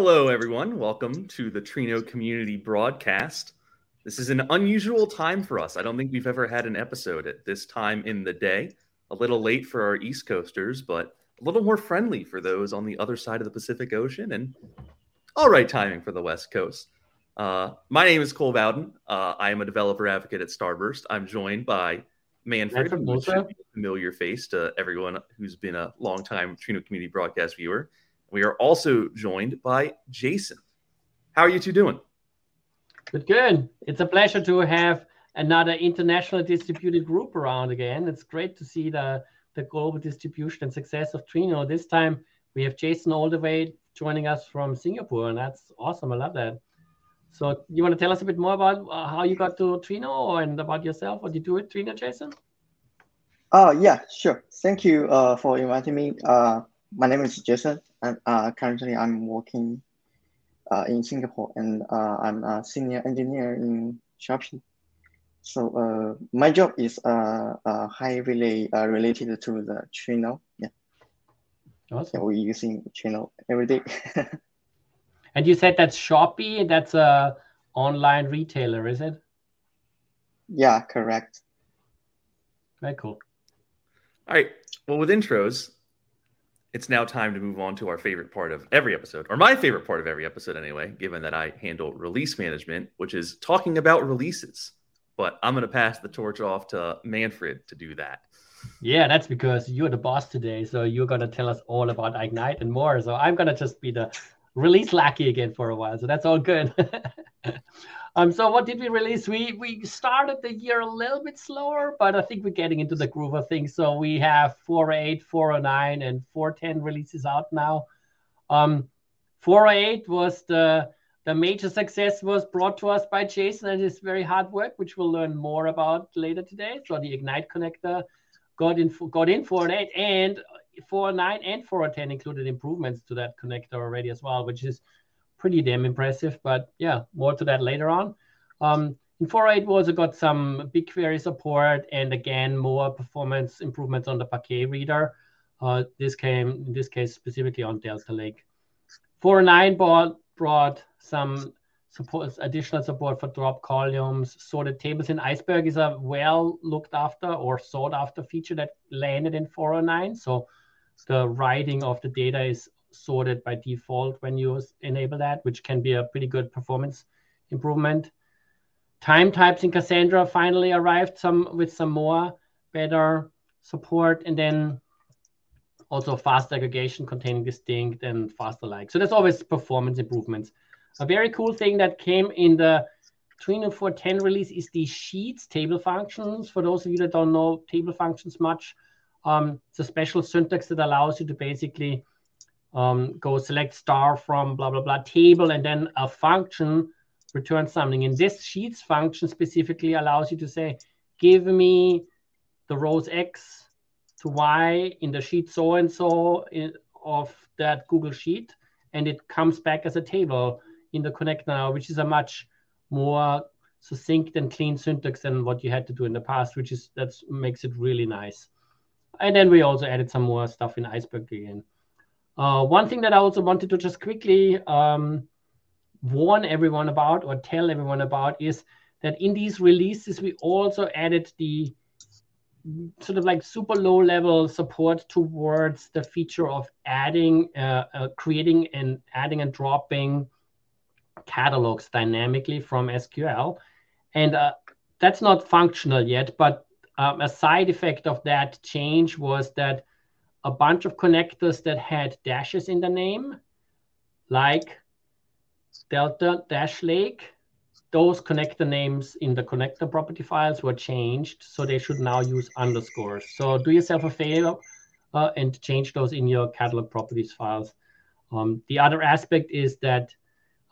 Hello, everyone. Welcome to the Trino Community Broadcast. This is an unusual time for us. I don't think we've ever had an episode at this time in the day. A little late for our East Coasters, but a little more friendly for those on the other side of the Pacific Ocean, and all right timing for the West Coast. Uh, my name is Cole Bowden. Uh, I am a developer advocate at Starburst. I'm joined by Manfred, a familiar face to everyone who's been a long-time Trino Community Broadcast viewer. We are also joined by Jason. How are you two doing? Good, good. It's a pleasure to have another international distributed group around again. It's great to see the, the global distribution and success of Trino. This time we have Jason all the way joining us from Singapore, and that's awesome. I love that. So, you want to tell us a bit more about uh, how you got to Trino and about yourself? What did you do at Trino, Jason? Oh, yeah, sure. Thank you uh, for inviting me. Uh, my name is Jason, and uh, currently I'm working uh, in Singapore, and uh, I'm a senior engineer in Shopee. So uh, my job is uh, uh, highly uh, related to the Trino. Yeah. Awesome. Yeah, we're using Trino every day. and you said that's Shopee. That's a online retailer, is it? Yeah, correct. Very cool. All right. Well, with intros, it's now time to move on to our favorite part of every episode, or my favorite part of every episode, anyway, given that I handle release management, which is talking about releases. But I'm going to pass the torch off to Manfred to do that. Yeah, that's because you're the boss today. So you're going to tell us all about Ignite and more. So I'm going to just be the release lackey again for a while. So that's all good. Um, so what did we release? We we started the year a little bit slower, but I think we're getting into the groove of things. So we have 408, 409, and 410 releases out now. Um, 408 was the the major success was brought to us by Jason and his very hard work, which we'll learn more about later today. So the Ignite connector got in got in 408 and 409 and 410 included improvements to that connector already as well, which is pretty damn impressive. But yeah, more to that later on. Um, in 4.8 we also got some BigQuery support and again more performance improvements on the Parquet reader. Uh, this came in this case specifically on Delta Lake. 4.9 brought, brought some support, additional support for drop columns. Sorted tables in Iceberg is a well looked after or sought after feature that landed in 409. So the writing of the data is sorted by default when you enable that, which can be a pretty good performance improvement. Time types in Cassandra finally arrived some with some more better support, and then also fast aggregation containing distinct and faster like. So there's always performance improvements. A very cool thing that came in the Trino 410 release is the sheets table functions. For those of you that don't know table functions much, um, it's a special syntax that allows you to basically um, go select star from blah, blah, blah table, and then a function returns something. And this sheets function specifically allows you to say, give me the rows X to Y in the sheet so and so of that Google Sheet, and it comes back as a table in the connector now, which is a much more succinct and clean syntax than what you had to do in the past, which is that makes it really nice. And then we also added some more stuff in Iceberg again. Uh, one thing that I also wanted to just quickly um, warn everyone about or tell everyone about is that in these releases, we also added the sort of like super low level support towards the feature of adding, uh, uh, creating and adding and dropping catalogs dynamically from SQL. And uh, that's not functional yet, but um, a side effect of that change was that a bunch of connectors that had dashes in the name, like Delta Dash Lake. Those connector names in the connector property files were changed, so they should now use underscores. So do yourself a favor uh, and change those in your catalog properties files. Um, the other aspect is that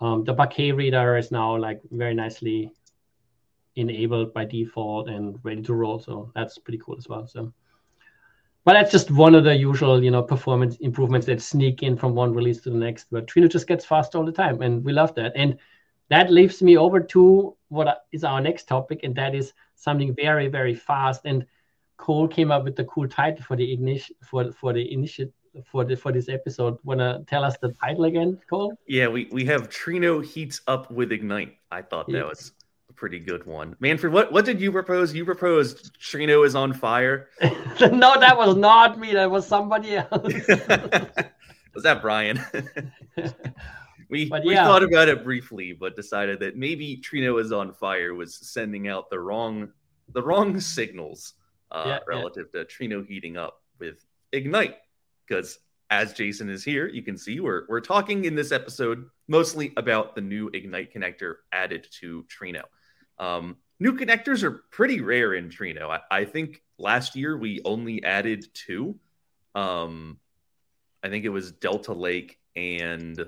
um, the Parquet reader is now like very nicely enabled by default and ready to roll. So that's pretty cool as well. So. But that's just one of the usual, you know, performance improvements that sneak in from one release to the next. But Trino just gets faster all the time, and we love that. And that leaves me over to what is our next topic, and that is something very, very fast. And Cole came up with the cool title for the ignition for for the initiate for the, for this episode. Wanna tell us the title again, Cole? Yeah, we we have Trino heats up with Ignite. I thought that was pretty good one. Manfred, what what did you propose? You proposed Trino is on fire. no, that was not me. That was somebody else. was that Brian? we yeah. we thought about it briefly, but decided that maybe Trino is on fire was sending out the wrong the wrong signals uh, yeah, relative yeah. to Trino heating up with Ignite. Because as Jason is here, you can see we're we're talking in this episode mostly about the new Ignite connector added to Trino. Um, new connectors are pretty rare in Trino. I, I think last year we only added two. Um, I think it was Delta Lake and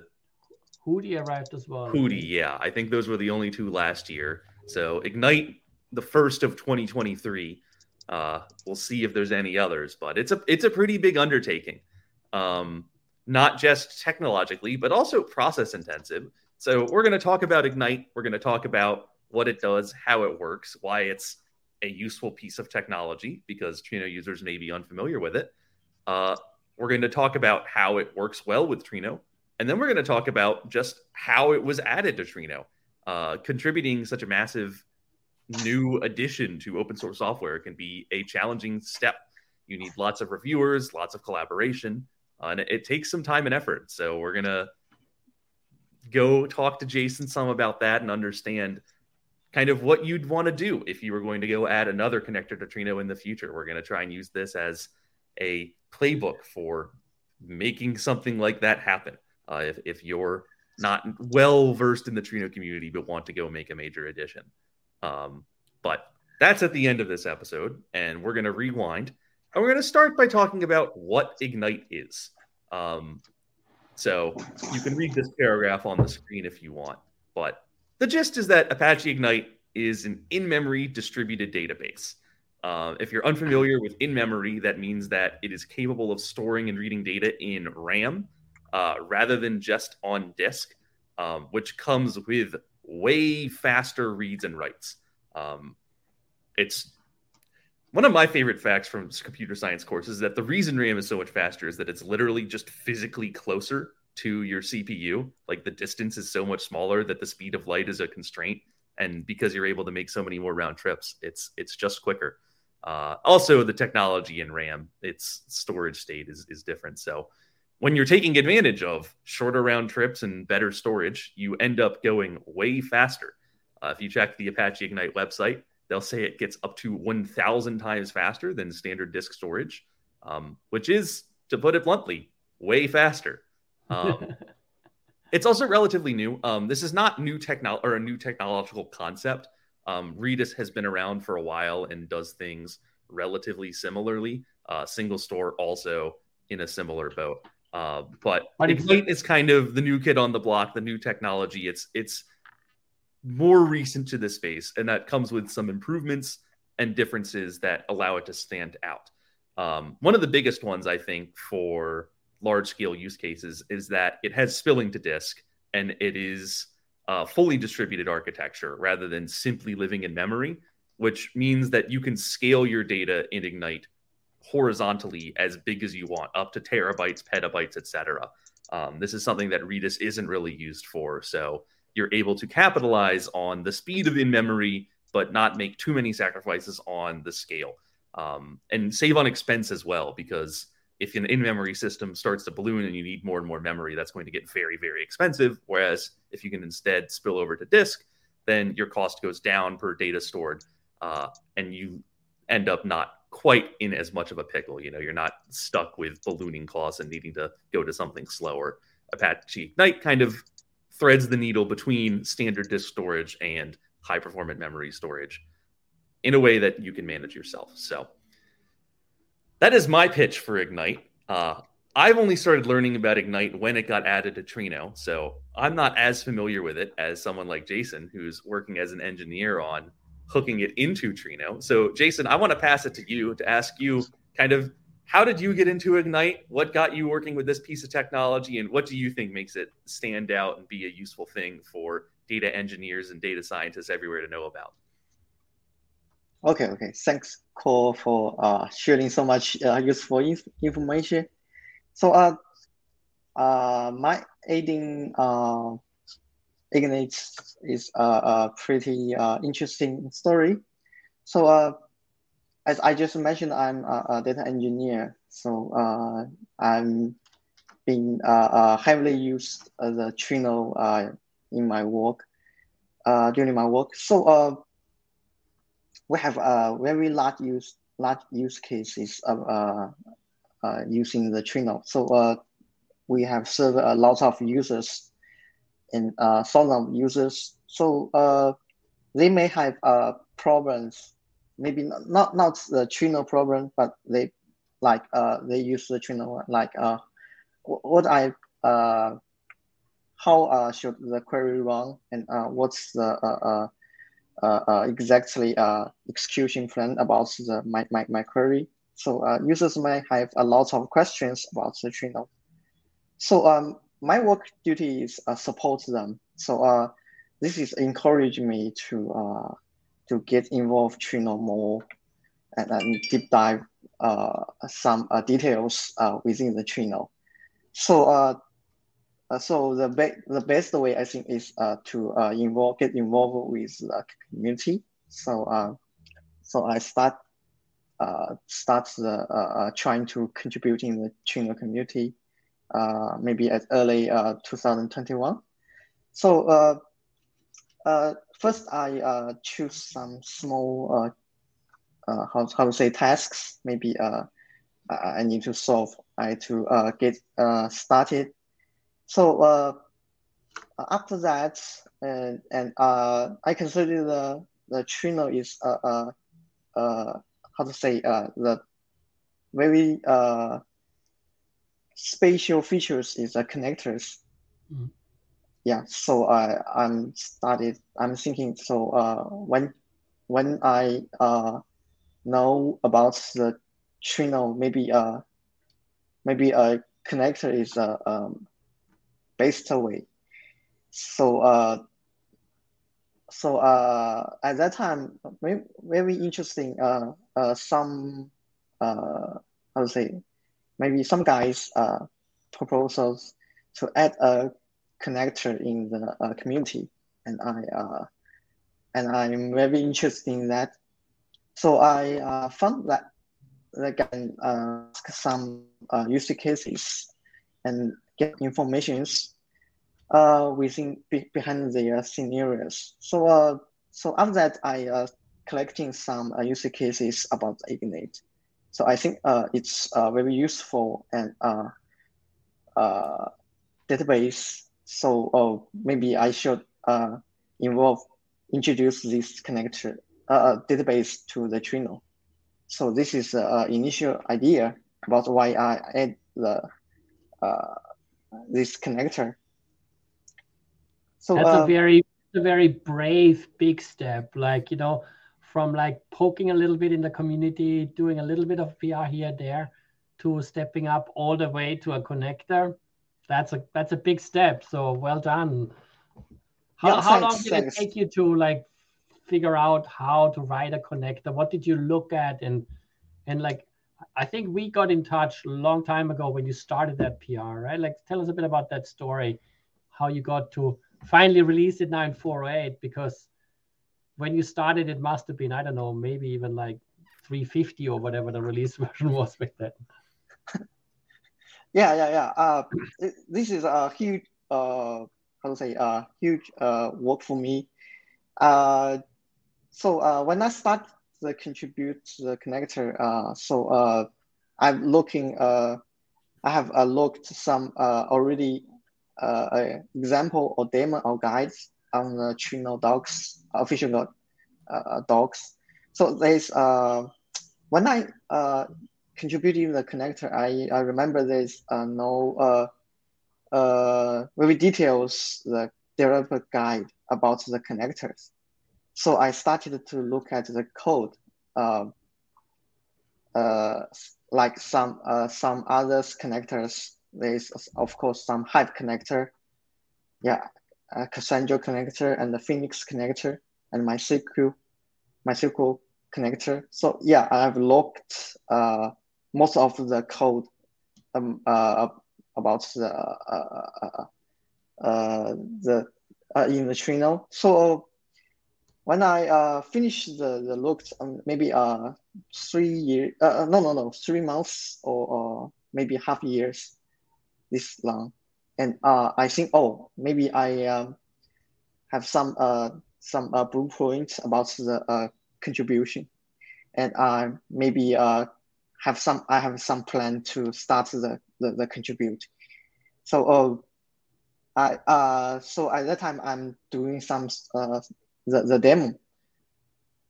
Hudi arrived as well. Hudi, yeah. I think those were the only two last year. So Ignite, the first of 2023. Uh, we'll see if there's any others, but it's a it's a pretty big undertaking. Um, not just technologically, but also process intensive. So we're going to talk about Ignite. We're going to talk about what it does, how it works, why it's a useful piece of technology, because Trino users may be unfamiliar with it. Uh, we're going to talk about how it works well with Trino, and then we're going to talk about just how it was added to Trino, uh, contributing such a massive new addition to open source software can be a challenging step. You need lots of reviewers, lots of collaboration, uh, and it, it, takes some time and effort. So we're gonna go talk to Jason some about that and understand kind of what you'd want to do if you were going to go add another connector to Trino in the future. We're going to try and use this as a playbook for making something like that happen. Uh, if, if you're not well versed in the Trino community but want to go make a major addition. Um, but that's at the end of this episode, and we're going to rewind. And we're going to start by talking about what Ignite is. Um, so you can read this paragraph on the screen if you want. But the gist is that Apache Ignite is an in memory distributed database. Uh, if you're unfamiliar with in memory, that means that it is capable of storing and reading data in RAM uh, rather than just on disk, um, which comes with way faster reads and writes. Um, it's one of my favorite facts from computer science courses is that the reason RAM is so much faster is that it's literally just physically closer to your CPU. Like the distance is so much smaller that the speed of light is a constraint, and because you're able to make so many more round trips, it's it's just quicker. Uh, also, the technology in RAM, its storage state is is different. So when you're taking advantage of shorter round trips and better storage, you end up going way faster. Uh, if you check the Apache Ignite website, they'll say it gets up to 1,000 times faster than standard disk storage, um, which is, to put it bluntly, way faster. Um, it's also relatively new. Um, this is not new technology or a new technological concept. Um, Redis has been around for a while and does things relatively similarly. Uh, SingleStore also in a similar boat. Uh, but Ignite is kind of the new kid on the block, the new technology. It's it's more recent to the space, and that comes with some improvements and differences that allow it to stand out. Um, one of the biggest ones, I think, for large scale use cases is that it has spilling to disk and it is fully distributed architecture rather than simply living in memory, which means that you can scale your data in Ignite horizontally as big as you want, up to terabytes, petabytes, etc. Um, this is something that Redis isn't really used for. So you're able to capitalize on the speed of in memory, but not make too many sacrifices on the scale. Um, and save on expense as well, because if an in memory system starts to balloon and you need more and more memory, that's going to get very, very expensive. Whereas if you can instead spill over to disk, then your cost goes down per data stored, uh, and you end up not quite in as much of a pickle. You know, you're not stuck with ballooning costs and needing to go to something slower. Apache Ignite kind of threads the needle between standard disk storage and high performant memory storage in a way that you can manage yourself. So that is my pitch for Ignite. Uh, I've only started learning about Ignite when it got added to Trino, so I'm not as familiar with it as someone like Jason, who's working as an engineer on hooking it into Trino. So, Jason, I want to pass it to you to ask you kind of how did you get into Ignite? What got you working with this piece of technology? And what do you think makes it stand out and be a useful thing for data engineers and data scientists everywhere to know about? Okay, okay. Thanks, Cole, for uh, sharing so much uh, useful inf- information. So uh, uh, my aiding uh, Ignite is a, a pretty uh, interesting story. So uh, as I just mentioned, I'm a, a data engineer. So uh, I'm being uh, uh, heavily used as a Trino uh, in my work, uh, during my work. So uh, we have a very large use large use cases of uh, uh, using the Trino. So uh, we have served a lot of users and uh, some of users. So uh, they may have uh, problems, maybe not, not, not the Trino problem, but they like uh, they use the Trino like uh, what I uh, how uh, should the query run and uh, what's the uh, uh, exactly uh, execution plan about the my, my, my query. So uh, users may have a lot of questions about the Trino. So um, my work duty is uh, support them. So uh, this is encouraging me to uh, to get involved Trino more and, and deep dive uh, some uh, details uh, within the Trino. So uh, so the be- the best way I think is uh, to uh, involve get involved with the community. So uh, so I start uh, start the uh, uh, trying to contribute in the Trino community, uh, maybe as early uh, 2021. So uh, uh, first I uh, choose some small uh, uh, how how to say tasks. Maybe uh, I need to solve. I to uh, get uh, started so uh, after that, and and uh, I consider the the Trino is uh, uh, uh how to say uh the very uh spatial features is the connectors. Mhm. Yeah, so I I'm started I'm thinking so uh when when I uh know about the Trino maybe uh maybe a connector is a um based away. So uh, so uh, at that time, very, very interesting. Uh, uh, some uh, how to say, maybe some guys uh, proposals to add a connector in the uh, community, and I uh, and I'm very interested in that. So I uh, found that they can uh, ask some uh, use cases and get informations uh, within be, behind the scenarios. So uh, so after that, I uh, collecting some uh, use cases about Ignite. So I think uh, it's uh, very useful and uh, uh, database. So uh, maybe I should uh, involve introduce this connector uh, database to the Trino. So this is the uh, initial idea about why I add the uh, this connector. So that's uh, a very a very brave big step. Like you know, from like poking a little bit in the community, doing a little bit of PR here there, to stepping up all the way to a connector. That's a that's a big step. So well done. How, yeah, how long did thanks. it take you to like figure out how to write a connector? What did you look at and and like I think we got in touch a long time ago when you started that PR, right? Like tell us a bit about that story, how you got to finally release it now in 408 because when you started it must have been I don't know maybe even like 350 or whatever the release version was with then. yeah, yeah, yeah. Uh, this is a huge uh how to say a huge uh work for me. Uh, so uh, when I start the contribute the connector, uh, so uh, I'm looking uh, I have uh, looked some uh, already uh, example or demo or guides on the Trino docs, official uh, docs. So there's uh, when I uh, contributed the connector, I, I remember there's uh, no uh, uh, very details the developer guide about the connectors. So I started to look at the code, uh, uh, like some uh, some others connectors there's of course some Hive connector, yeah, a Cassandra connector and the Phoenix connector and MySQL, MySQL connector. So yeah, I've looked uh, most of the code um, uh, about the uh, uh, uh, the uh, in the Trino. So when I uh, finished the the look, um, maybe uh three year uh, no no no three months or, or maybe half years, this long, and uh I think oh maybe I um have some uh some uh blueprints about the uh contribution, and uh maybe uh have some I have some plan to start the the, the contribute. So uh, I uh so at that time I'm doing some uh the, the demo,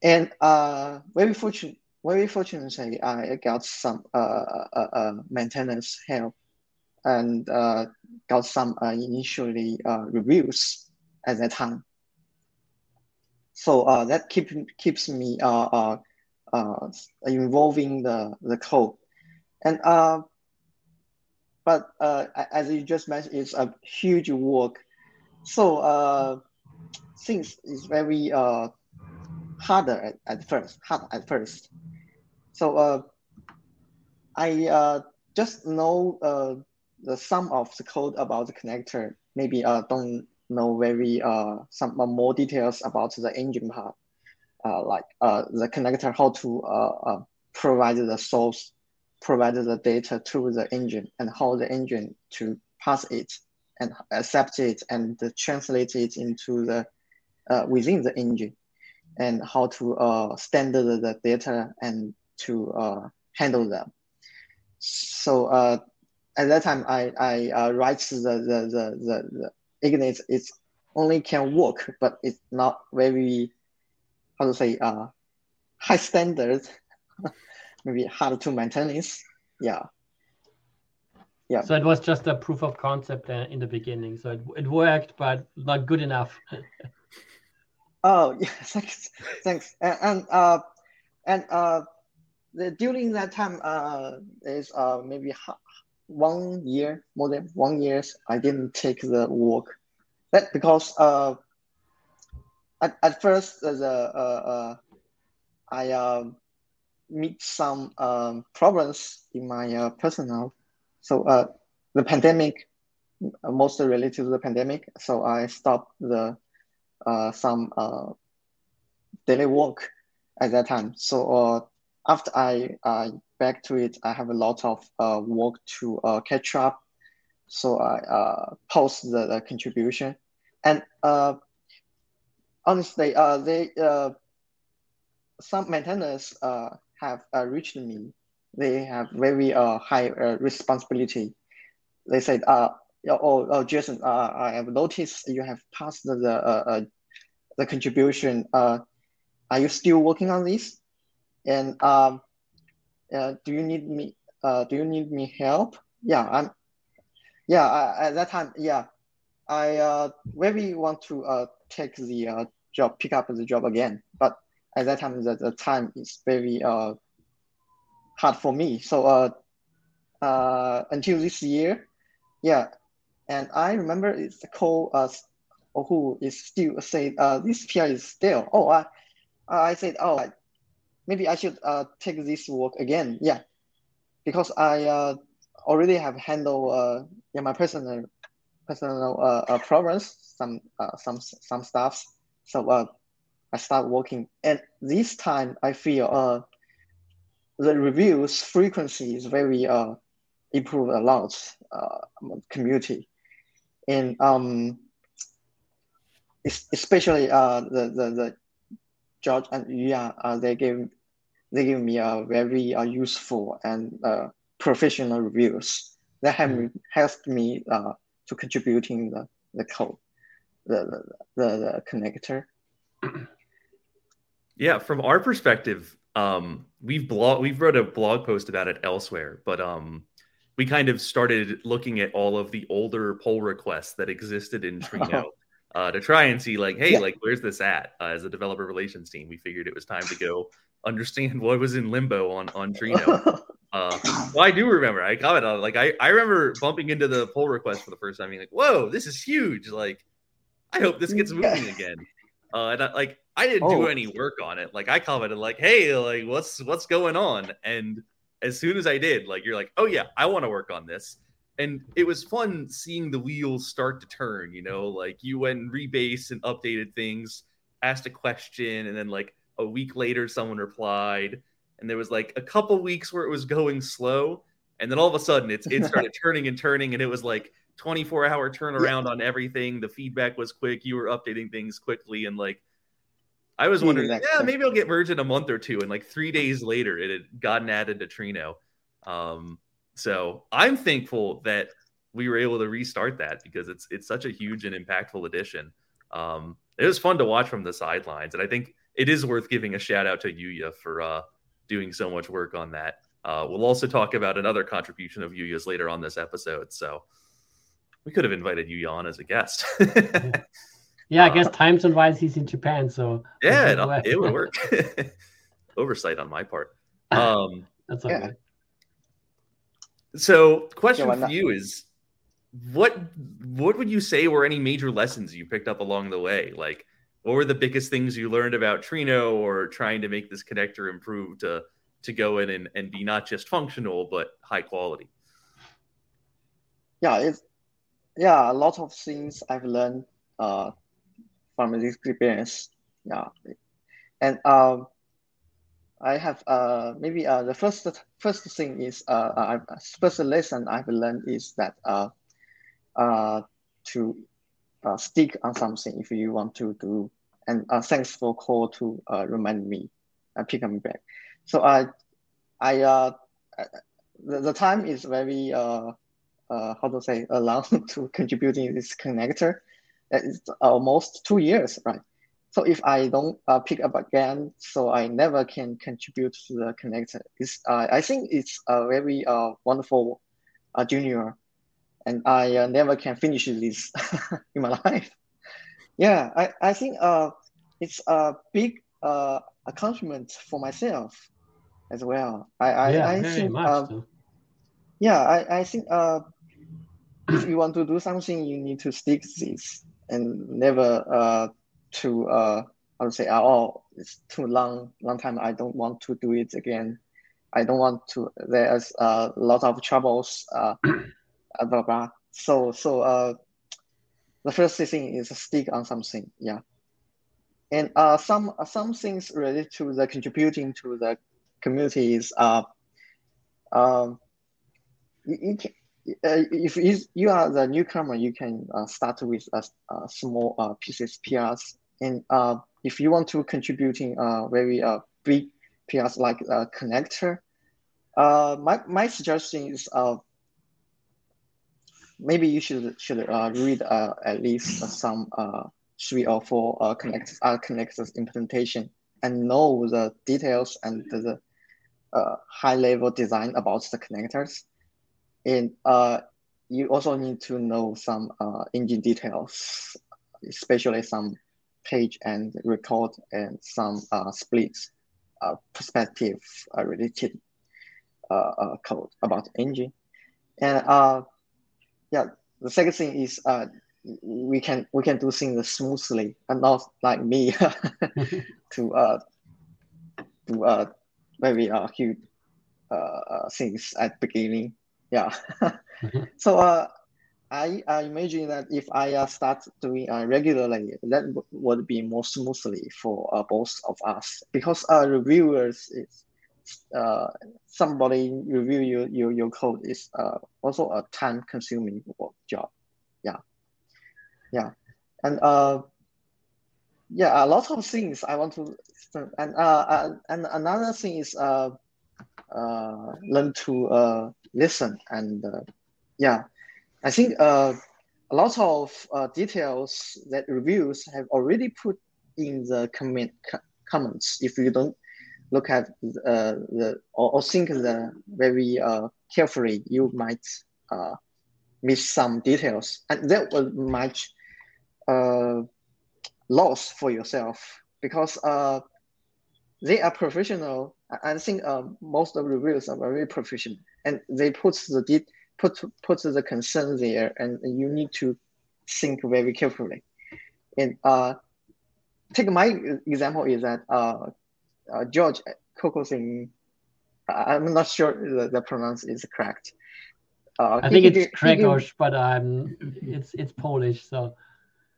and uh very fortunate very fortunately I got some uh, uh, uh maintenance help and uh, got some uh, initially uh, reviews at that time. So uh, that keep, keeps me uh, uh, uh, involving the, the code. And uh, but uh, as you just mentioned, it's a huge work. So uh, things is very uh, harder at, at first, hard at first. So uh, I uh, just know uh, the sum of the code about the connector. Maybe uh, don't know very uh, some more details about the engine part, uh, like uh, the connector, how to uh, uh, provide the source, provide the data to the engine, and how the engine to pass it and accept it and translate it into the uh, within the engine, and how to uh, standard the data and to uh, handle them. So uh, at that time, I, I uh, write the, the, the, the, the Ignite, it only can work, but it's not very, how to say, uh, high standard, maybe hard to maintain. Yeah. Yeah. So it was just a proof of concept uh, in the beginning. So it, it worked, but not good enough. oh yeah, thanks, thanks, and, and uh, and uh, the, during that time, uh, is uh maybe one year, more than one years, I didn't take the work. That because uh, at, at first the uh, uh, I uh, meet some um, problems in my uh, personal. So uh, the pandemic, mostly related to the pandemic. So I stopped the uh, some uh, daily work at that time. So uh, after I uh, back to it, I have a lot of uh, work to uh, catch up. So I post the, the contribution, and honestly, they some maintainers have reached me. They have very uh, high uh, responsibility. They said, uh, oh, oh, Jason, uh, I have noticed you have passed the uh, uh, the contribution. Uh, are you still working on this? And um, uh, do you need me? Uh, do you need me help? Yeah, I'm. Yeah, I, at that time, yeah, I uh, really want to uh, take the uh, job, pick up the job again. But at that time, the, the time is very uh, hard for me. So uh, uh, until this year, yeah, and I remember it's called uh, who is still say uh, this PR is still. Oh, I, I said, oh, maybe I should uh, take this work again. Yeah, because I uh, already have handled uh, yeah, my personal personal uh, uh, problems, some uh, some some stuff. So uh, I start working, and this time I feel uh, the reviews frequency is very uh, improved a lot uh, community, and um, especially uh, the the the George and Yuya, uh, they gave they give me a very uh, useful and uh, professional reviews that have mm. helped me uh, to contributing the, the code, the, the, the, the connector. Yeah, from our perspective, um, we've blog we've wrote a blog post about it elsewhere, but um, we kind of started looking at all of the older pull requests that existed in Trino. Uh, to try and see like hey yeah. like where's this at uh, as a developer relations team we figured it was time to go understand what was in limbo on on Trino. uh, well, I do remember. I commented on like I I remember bumping into the pull request for the first time, being like, "Whoa, this is huge!" Like, I hope this gets moving again. Uh, and I, like I didn't oh. do any work on it. Like I commented like, "Hey, like what's what's going on?" And as soon as I did, like you're like, oh yeah, I want to work on this. And it was fun seeing the wheels start to turn, you know, like you went and rebase and updated things, asked a question, and then like a week later someone replied. And there was like a couple weeks where it was going slow. And then all of a sudden it's it started turning and turning, and it was like 24 hour turnaround yeah. on everything. The feedback was quick. You were updating things quickly, and like I was wondering, yeah, maybe I'll get merged in a month or two. And like three days later, it had gotten added to Trino. Um, so I'm thankful that we were able to restart that because it's it's such a huge and impactful addition. Um, it was fun to watch from the sidelines, and I think it is worth giving a shout out to Yuya for uh, doing so much work on that. Uh, we'll also talk about another contribution of Yuya's later on this episode. So we could have invited Yuya on as a guest. Yeah, I guess uh, time zone wise, he's in Japan, so yeah, it, it would work. Oversight on my part. Um, That's okay. Yeah. So, question for you is, what what would you say were any major lessons you picked up along the way? Like, what were the biggest things you learned about Trino, or trying to make this connector improve to to go in and, and be not just functional but high quality? Yeah, it's yeah, a lot of things I've learned uh, from this experience. Yeah, and um, I have uh maybe uh the first first thing is uh, uh first lesson I've learned is that uh uh to uh, stick on something if you want to do and uh, thanks for Cole to uh, remind me and pick me back. So I I uh the, the time is very uh uh how to say allow to contributing this connector it's almost two years, right? So if I don't uh, pick up again, so I never can contribute to the connector. It's, uh, I think it's a very uh, wonderful uh, junior, and I uh, never can finish this in my life. Yeah, I, I think uh, it's a big uh, accomplishment for myself as well. I, I, yeah, I think, uh, yeah, I, I think uh, if you want to do something, you need to stick to this and never uh, to uh, I would say at all. it's too long long time I don't want to do it again. I don't want to. There's a lot of troubles. Uh, blah blah. So so uh, the first thing is stick on something. Yeah, and uh, some some things related to the contributing to the communities. Uh, um, you, you can uh, if you are the newcomer, you can uh, start with a, a small uh, pieces PRs. And uh, if you want to contributing a very uh, big PRs like a connector, uh, my, my suggestion is maybe you should should read at least some three or four connectors, connectors implementation and know the details and the high level design about the connectors and uh, you also need to know some uh, engine details, especially some page and record and some uh, splits uh, perspective uh, related uh, uh, code about engine. And uh, yeah, the second thing is uh, we can we can do things smoothly and not like me to uh, do uh, very uh, huge uh, uh, things at beginning yeah. mm-hmm. So uh, I, I imagine that if I uh, start doing uh, regularly, that w- would be more smoothly for uh, both of us because uh, reviewers is uh, somebody review your, your, your code is uh, also a time consuming job. Yeah. Yeah. And uh, yeah, a lot of things I want to, and uh and another thing is uh, uh, learn to uh, listen and uh, yeah. I think uh, a lot of uh, details that reviews have already put in the comment comments. If you don't look at uh, the or, or think the very uh, carefully you might uh, miss some details. And that will much uh, loss for yourself because uh, they are professional I think uh, most of the reviews are very proficient and they put the de- put put the concern there, and you need to think very carefully. And uh, take my example is that uh, uh George Kokosin I'm not sure the, the pronounce is correct. Uh, I think it's Grzegorz, but um, it's it's Polish, so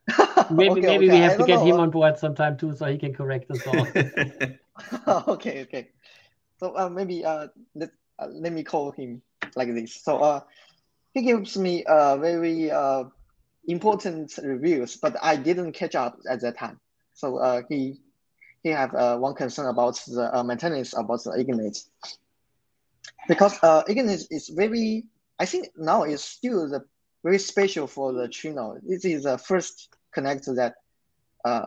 maybe okay, maybe okay. we have I to get know. him on board sometime too, so he can correct us all. okay, okay. So uh, maybe uh, let uh, let me call him like this. So uh, he gives me uh very uh important reviews, but I didn't catch up at that time. So uh, he he have uh, one concern about the uh, maintenance about the Ignite because uh, Ignite is very I think now it's still the very special for the Trino. This is the first connector that uh,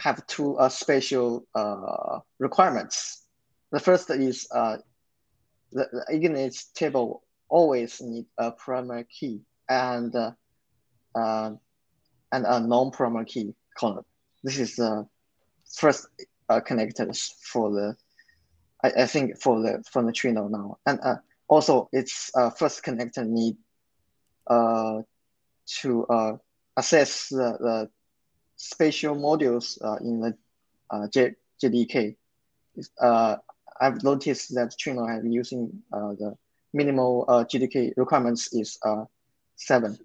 have two uh, special uh, requirements. The first is uh, the, the Ignite table always need a primary key and uh, uh, and a non-primary key column. This is the first connectors for the I, I think for the for the Trino now, and also its first connector need to access the, the spatial modules uh, in the uh, J, JDK. Uh, I've noticed that Trino have using uh, the minimal uh, JDK requirements is uh, seven,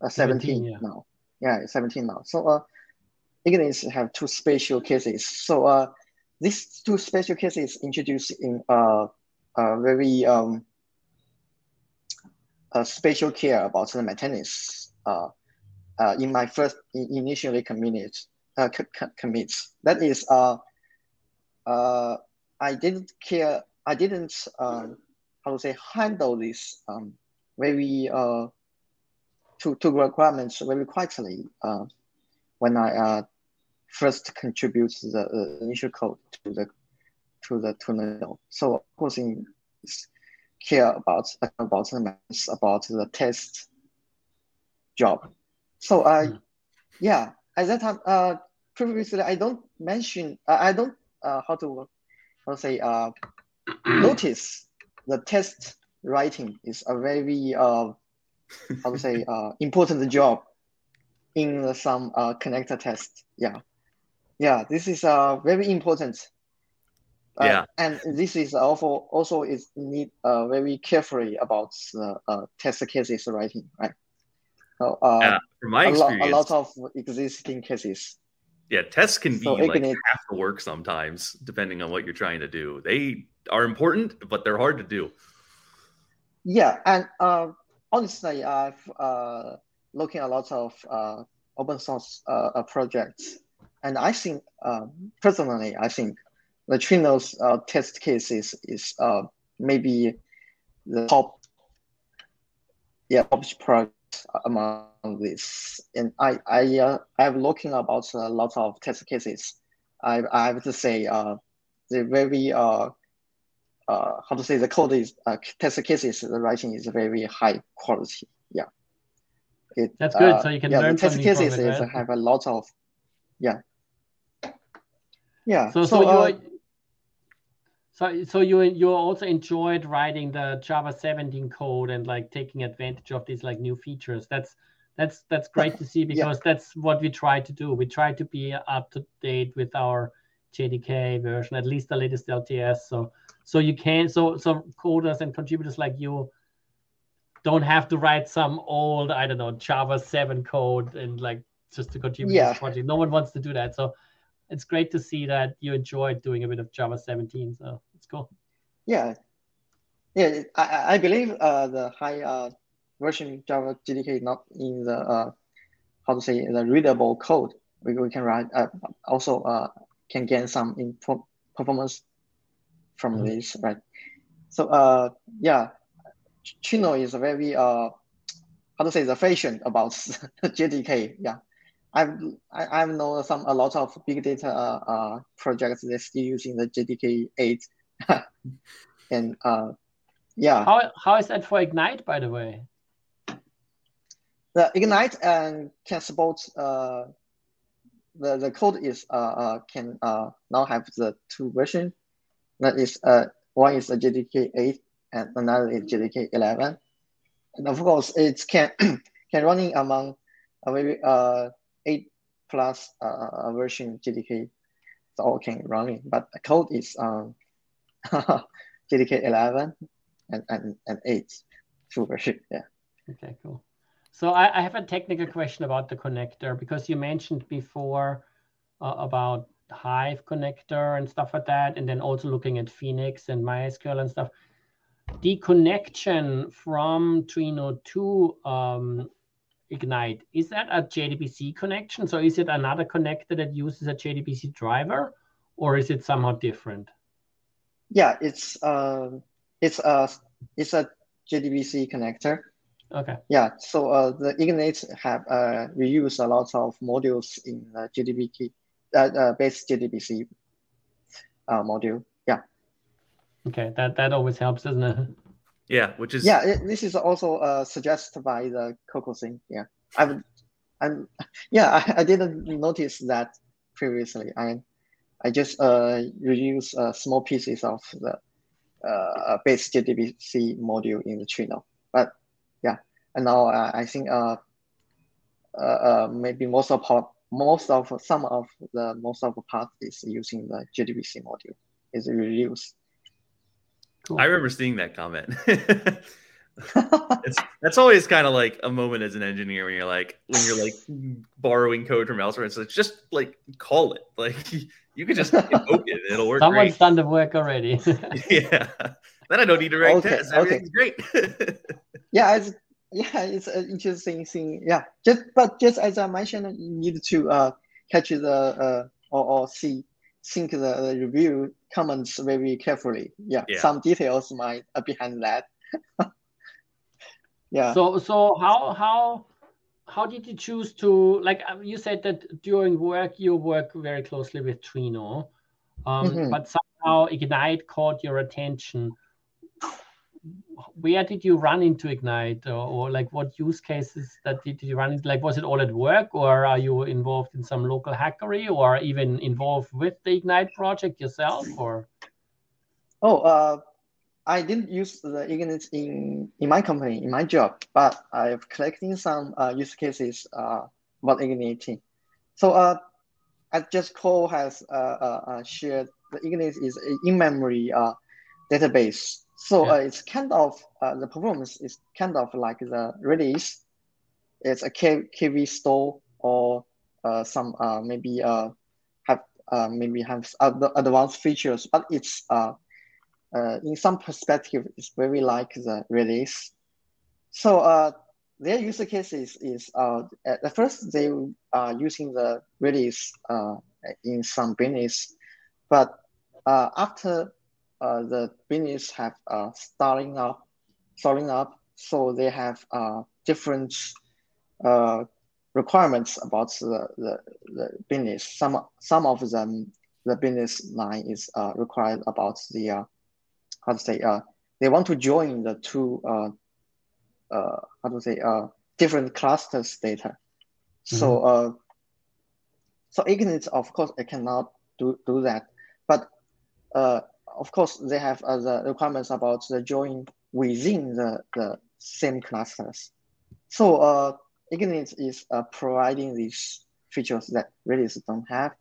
uh, 17, 17, yeah. now. Yeah, 17 now. So uh, Ignis have two spatial cases. So uh, these two spatial cases introduced in uh, uh, very um, spatial care about the maintenance uh, in my first in- initially commit uh, commits. That is, uh, uh, I didn't care. I didn't um, how to say handle this um, very uh, two two requirements very quietly uh, when I uh, first contribute the uh, initial code to the to the to node. So of course, in care about about the maths, about the test job. So I, Mm. yeah, at that time, uh, previously I don't mention, uh, I don't uh, how to how to say uh, notice the test writing is a very uh, how to say uh, important job in some uh, connector test. Yeah, yeah, this is uh, very important. Uh, Yeah. and this is also also is need uh, very carefully about the uh, test cases writing, right? Uh, yeah, from my a, lot, experience, a lot of existing cases. yeah, tests can be So like half the work sometimes, depending on what you're trying to do. They are important, but they're hard to do. Yeah, and uh, honestly, I've uh, looking at a lot of uh, open source uh, uh, projects, and I think uh, personally, I think the Trino's uh, test cases is uh, maybe the top, yeah, top project among this. And I I uh, I'm looking about a lot of test cases. I I have to say uh, they're very uh uh, how to say the code is uh, test cases the writing is very high quality yeah it, That's good, uh, so you can yeah, learn the test something from cases it, right? have a lot of yeah yeah So, so, so, uh, you so so you you also enjoyed writing the Java 17 code and like taking advantage of these like new features. That's that's that's great to see because that's what we try to do. We try to be up to date with our JDK version, at least the latest LTS. So so you can so so coders and contributors like you don't have to write some old I don't know Java 7 code and like just to contribute to this project. No one wants to do that. So it's great to see that you enjoyed doing a bit of Java 17. So it's cool. yeah. Yeah I, I- I believe uh, the high uh, version Java JDK not in the uh, how to say the readable code. We, we can write uh, also uh, can gain some in performance from Mhm. this right? So uh yeah. Chino is a very uh how to say the fashion about JDK yeah. I've I, I've known some a lot of big data uh, uh projects they're still using the JDK 8 and uh yeah. How how is that for Ignite, by the way? the ignite and can support uh the the code is uh, uh can uh now have the two version. That is uh one is a JDK 8 and another is JDK 11 and of course it can can running among a very uh 8 plus uh version JDK so all can running but the code is um JDK 11 and, and, and 8 full version. Yeah. Okay, cool. So I, I, have a technical question about the connector because you mentioned before uh, about Hive connector and stuff like that, and then also looking at Phoenix and MySQL and stuff. The connection from Trino to um, Ignite, is that a JDBC connection? So is it another connector that uses a JDBC driver, or is it somehow different? Yeah, it's uh, it's a it's a JDBC connector. Okay. Yeah, so uh, the Ignite have uh, reused a lot of modules in the JDBC uh, uh, base JDBC uh, module. Yeah. Okay, that that always helps, doesn't it? Yeah, which is yeah. It, this is also uh, suggested by the Coco thing. Yeah, I'm, I'm, yeah. I, I didn't notice that previously. I, I just uh reuse uh, small pieces of the uh base JDBC module in the Trino. But yeah, and now uh, I think uh, uh, uh maybe most of part, most of some of the most of the part is using the JDBC module is reused. Cool. I remember seeing that comment. it's, that's always kind of like a moment as an engineer when you're like when you're like borrowing code from elsewhere. So it's like just like call it. Like you can just invoke it. It'll work. Someone's great. done the work already. yeah. Then I don't need to write okay, tests. Everything's okay. great. yeah, it's yeah, it's an interesting thing. Yeah, just but just as I mentioned, you need to uh catch the uh or, or see think the, the review comments very carefully. Yeah, yeah. some details might uh, behind that. Yeah. So so how how how did you choose to like uh, you said that during work you work very closely with Trino, um, mm-hmm. but somehow Ignite caught your attention where did you run into Ignite or, or, like what use cases that did you run into? Like, was it all at work or are you involved in some local hackery or even involved with the Ignite project yourself or? Oh, uh, I didn't use the Ignite in, in my company, in my job, but I've collecting some uh, use cases uh, about Ignite. So uh, at Just Code has uh, uh, uh, shared the Ignite is an in-memory uh, database so yeah. uh, it's kind of uh, the performance is kind of like the Redis. It's a K, KV store or uh, some uh, maybe uh, have uh, maybe have advanced features, but it's uh, in some perspective it's very like the Redis. So uh, their use cases is uh, at first they are using the Redis uh, in some business, but uh, after uh, the business have uh, starting up, starting up, so they have uh, different uh, requirements about the, the, the business. Some some of them, the business line is uh, required about the uh, how to say uh, they want to join the two uh, uh, how to say uh, different clusters data. Mm-hmm. So uh, so Ignite, of course, it cannot do, do that, but uh, of course, they have uh, the requirements about the join within the, the same clusters. So uh, Ignite is uh, providing these features that Redis don't have.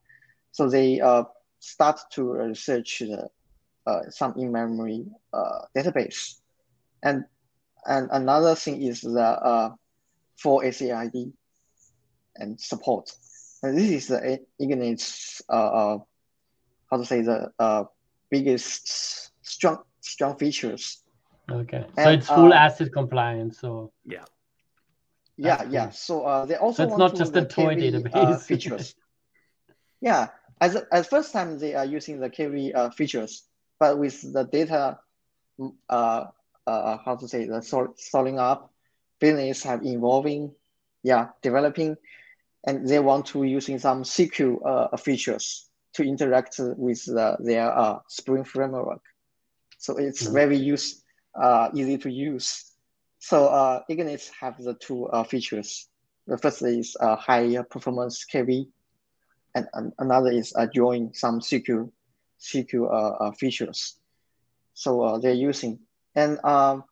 So they uh, start to research the, some in-memory uh, database. And, and another thing is the uh, for ACID and support. And this is the Ignite's, uh, uh, how to say, the uh, biggest strong strong features. Okay, so and, it's full uh, ACID compliant. So yeah, yeah, yeah. So uh, they also so it's not just a toy KV, database uh, features. yeah, as as first time they are using the KV uh, features, but with the data, mm, uh, uh, how to say the sorting up, business have evolving, yeah, developing, and they want to using some SQL uh, features to interact with the, their uh, Spring framework. So it's mm-hmm. very use, uh, easy to use. So uh, Ignite have the two uh, features. The first is uh, high performance KV, and, and another is uh, join some SQL, SQL uh, uh, features. So uh, they're using. And um,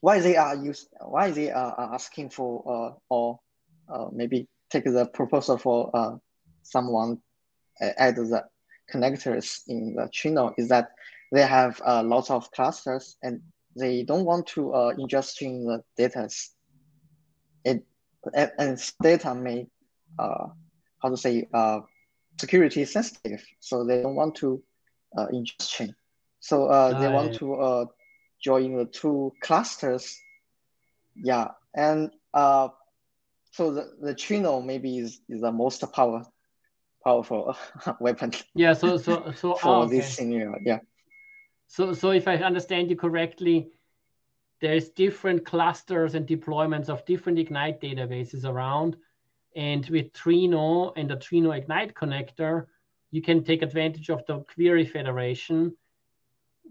why they are use, why they are asking for or maybe take the proposal for someone add the connectors in the Trino is that they have lots of clusters and they don't want to uh, ingesting the data. It and, and data may uh, how to say uh, security sensitive, so they don't want to uh, ingestion. So uh, they want to uh, join the two clusters. Yeah, and uh, so the, the Trino maybe is, is the most power powerful weapon. Yeah. So so so for oh, okay. this scenario. Yeah. So so if I understand you correctly, there's different clusters and deployments of different Ignite databases around. And with Trino and the Trino Ignite connector, you can take advantage of the query federation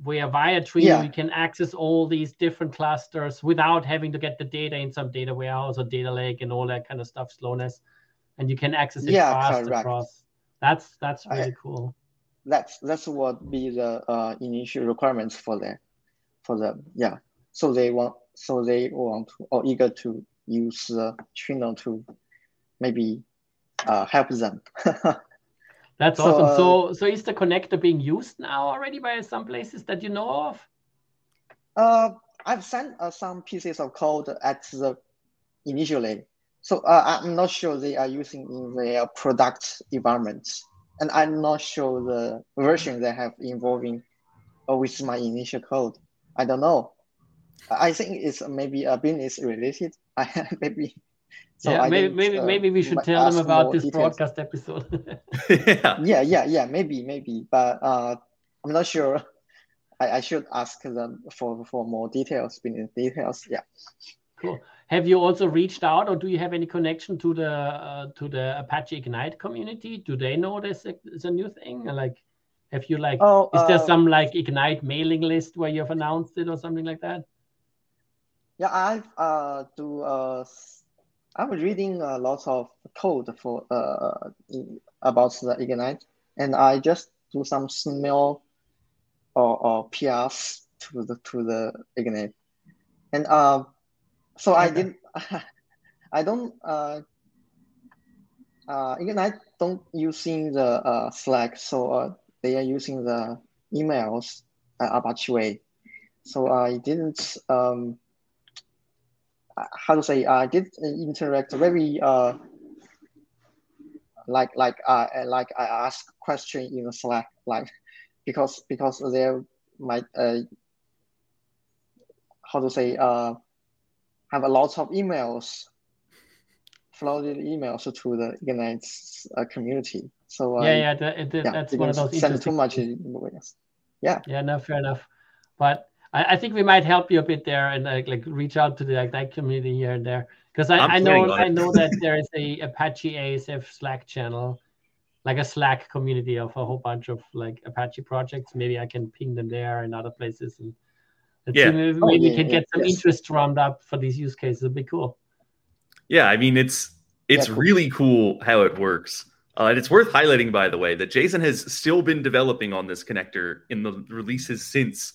where via Trino yeah. you can access all these different clusters without having to get the data in some data warehouse or data lake and all that kind of stuff, slowness. And you can access it yeah, fast correct. across. That's that's really I, cool. That's that's what be the uh, initial requirements for the for the yeah. So they want so they want to, or eager to use uh, Trino to maybe uh, help them. That's so, awesome. so, uh, so is the connector being used now already by some places that you know of? Uh, I've sent uh, some pieces of code at the initially. So uh, I'm not sure they are using in their product environment, and I'm not sure the version they have involving uh, with my initial code. I don't know. I think it's maybe a business related. I maybe so yeah, I maybe maybe, uh, maybe we should tell them about this details. broadcast episode. yeah. yeah, yeah, yeah, maybe, maybe, but uh, I'm not sure. I, I should ask them for for more details, business details. Yeah. Cool. Have you also reached out, or do you have any connection to the uh, to the Apache Ignite community? Do they know this is a new thing? Like, have you like, oh, is there uh, some like Ignite mailing list where you've announced it or something like that? Yeah, I've uh do uh I was reading a lot of code for uh, about the Ignite, and I just do some small or, or PRs to the to the Ignite, and um, so okay. I did. I don't uh, uh, Ignite don't using the uh, Slack, so uh, they are using the emails uh, Apache way. So I didn't um, how to say I did interact very uh like like uh like I ask question in the Slack like because because there might uh how to say uh have a lot of emails flooded emails to the Ignite uh, community. So uh, yeah, yeah, the, the, yeah, that's one of those send too much. Yeah. Yeah, no, fair enough. But I, I, think we might help you a bit there and like, like reach out to the Ignite community here and there because I, I know I know that there is a Apache ASF Slack channel, like a Slack community of a whole bunch of like Apache projects. Maybe I can ping them there and other places and yeah. maybe, oh, yeah, we can yeah, get some yes. interest drummed up for these use cases. It'd be cool. Yeah, I mean it's it's yeah, really cool how it works. Uh, and it's worth highlighting, by the way, that Jason has still been developing on this connector in the releases since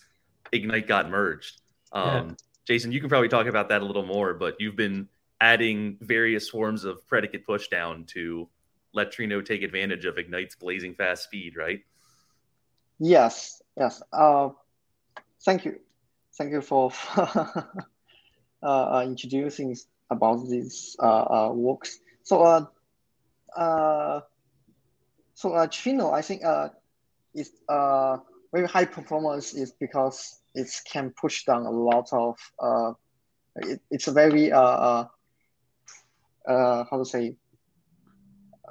Ignite got merged. Um, yeah. Jason, you can probably talk about that a little more, but you've been adding various forms of predicate pushdown to let Trino take advantage of Ignite's blazing fast speed, right? Yes, yes. Uh, thank you. Thank you for uh, uh, introducing about these uh, uh, works. So, uh, uh, so uh, Trino, I think uh, is uh, very high performance is because it can push down a lot of uh, it, it's a very uh, uh, uh, how to say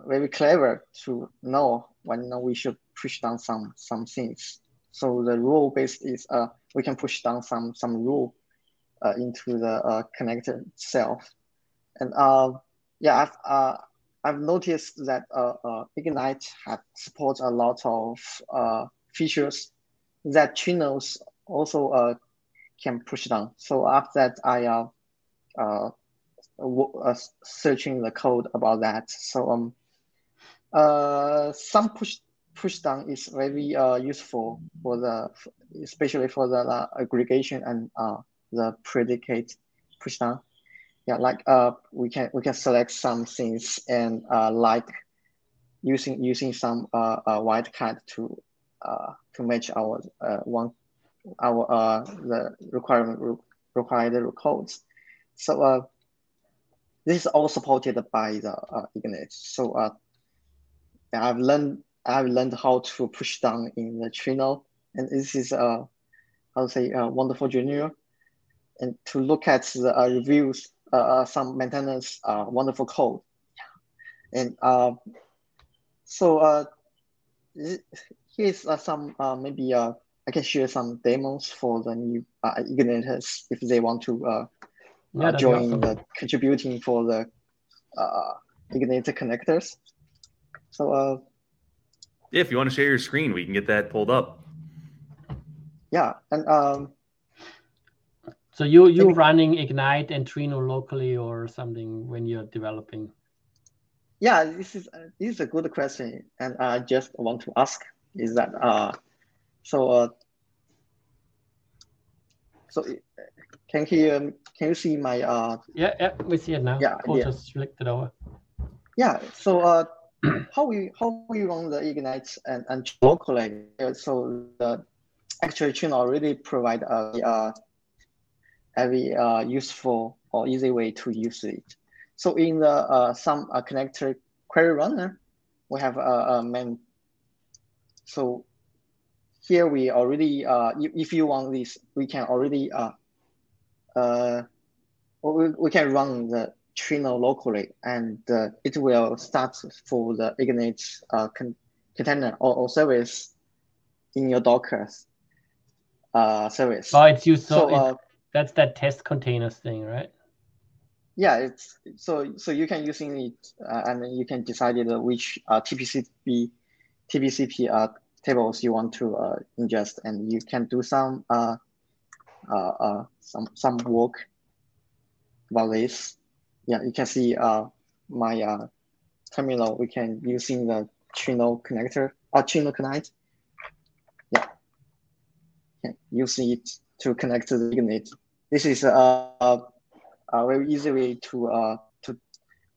very clever to know when we should push down some some things. So the rule based is uh, we can push down some some rule uh, into the uh, connector itself, and uh, yeah, I've uh, I've noticed that uh, uh, Ignite have supports a lot of uh, features that Trinos also uh, can push down. So after that, I uh, uh, uh, searching the code about that. So um, uh, some push push down is very uh, useful for the especially for the uh, aggregation and uh, the predicate push down. Yeah, like uh, we can we can select some things and uh, like using using some uh, uh wildcard to uh, to match our uh, one our uh, the requirement required codes. So uh, this is all supported by the uh, Ignite. So uh, I've learned I've learned how to push down in the Trino, and this is uh, how to say a wonderful junior, and to look at the uh, reviews, uh, uh some maintenance, uh, wonderful code, and uh, so uh, here's uh, some uh, maybe uh, I can share some demos for the new uh, igniters if they want to uh, yeah, uh, join awesome. the contributing for the uh, igniter connectors. So uh, if you want to share your screen, we can get that pulled up. Yeah, and um, so you you running Ignite and Trino locally or something when you're developing? Yeah, this is uh, this is a good question, and I just want to ask is that uh, so uh, so can you can you see my uh? Yeah, yeah, we see it now. Yeah, yeah. just flicked it over. Yeah, so uh, how we how we run the Ignite and and locally. So the actually Trino already provide a uh, very uh, useful or easy way to use it. So in the uh, some uh, connector query runner, we have a, a main. So here we already, uh, if you want this, we can already, uh, uh, we, we can run the Trino locally and uh, it will start for the Ignite uh, con container or, or, service in your Docker uh, service. Oh, it's used so, so uh, that's that test containers thing, right? Yeah, it's so so you can using it uh, and you can decide which uh, TPCP TPCP uh, tables you want to uh, ingest, and you can do some uh, uh, uh, some some work about this. Yeah, you can see uh, my uh, terminal. We can using the Trino connector or uh, Trino connect. Yeah, okay. using it to connect to the Ignite. This is a, a, a very easy way to uh,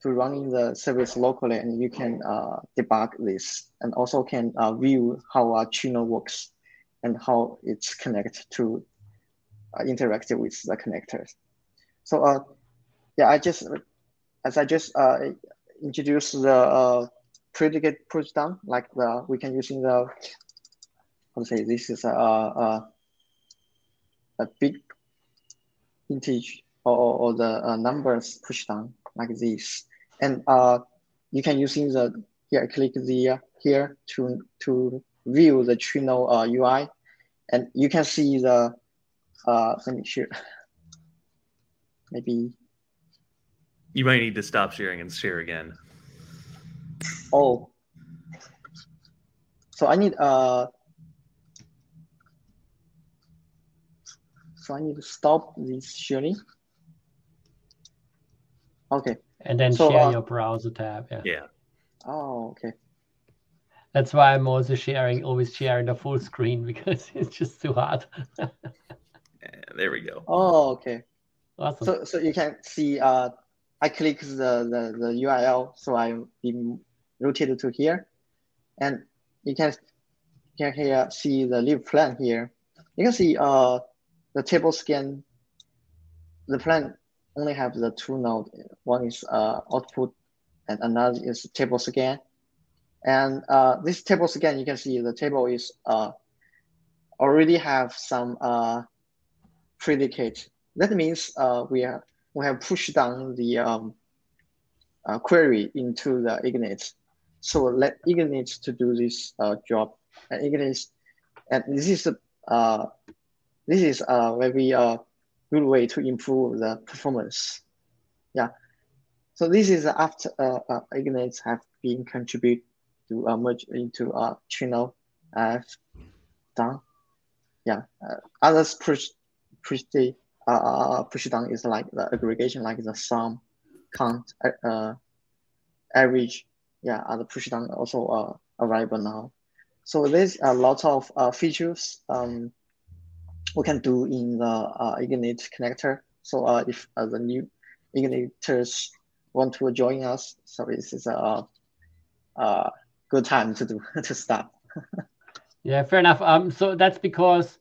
to running the service locally and you can uh, debug this and also can uh, view how Trino works and how it's connected to uh, interact with the connectors. So uh, yeah, I just, as I just uh, introduced the uh, predicate push down, like the, we can using the, to say, this is a, a, a big integer or, or the uh, numbers push down like this and uh, you can using the here click the uh, here to to view the Trino uh, UI, and you can see the uh, let me share. Maybe you might need to stop sharing and share again. Oh, so I need uh. So I need to stop this sharing. Okay. And then so, share uh, your browser tab. Yeah. Yeah. Oh, okay. That's why I'm also sharing, always sharing the full screen because it's just too hard. yeah, there we go. Oh, okay. Awesome. So, so you can see, uh, I click the, the, the URL, so I'm being routed to here. And you can, you can here see the live plan here. You can see uh, the table scan, the plan only have the two node. One is uh, output and another is table scan. And uh, this table scan, you can see the table is uh, already have some uh, predicate. That means uh, we, are, we have pushed down the um, uh, query into the Ignite. So let Ignite to do this uh, job. And Ignite, and this is uh, this is uh, very uh, good way to improve the performance. Yeah. So this is after uh, uh, Ignite have been contributed to uh, merge into uh, Trino have done. Yeah. Uh, others push push the uh, uh, push down is like the aggregation, like the sum, count, uh, uh average. Yeah, other push down also uh, available now. So there's a lot of uh, features um, we can do in the uh, Ignite connector. So uh, if uh, the new Igniters want to join us, so this is a, a good time to do to start. Yeah, fair enough. Um, so that's because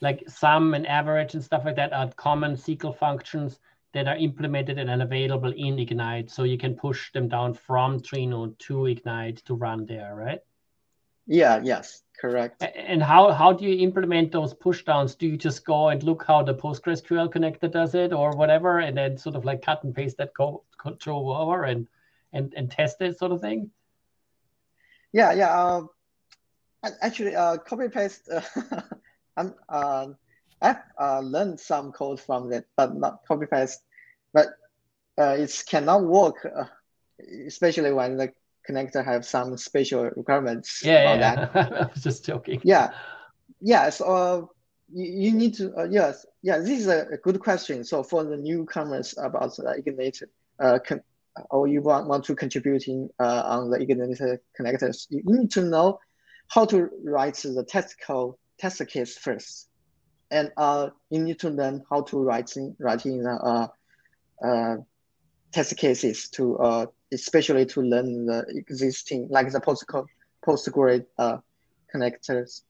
like sum and average and stuff like that are common SQL functions that are implemented and available in Ignite. So you can push them down from Trino to Ignite to run there, right? Yeah, yes, correct. And how, how do you implement those pushdowns? Do you just go and look how the PostgreSQL connector does it or whatever, and then sort of like cut and paste that code, control over and, and, and test it sort of thing? Yeah, yeah. Uh, actually, uh, copy paste. Uh, I'm, uh, I've uh, learned some code from that, but not copy paste. But uh, it cannot work, uh, especially when the connector have some special requirements. Yeah, yeah. I was just joking. Yeah, yeah. So uh, you, you need to uh, yes, yeah. This is a, a, good question. So for the newcomers about uh, Ignite, uh, con- or you want, want to contributing uh, on the Ignite connectors, you need to know how to write the test code, test case first, and uh, you need to learn how to write in writing uh, uh, test cases to uh, especially to learn the existing like the post Postgres uh, connectors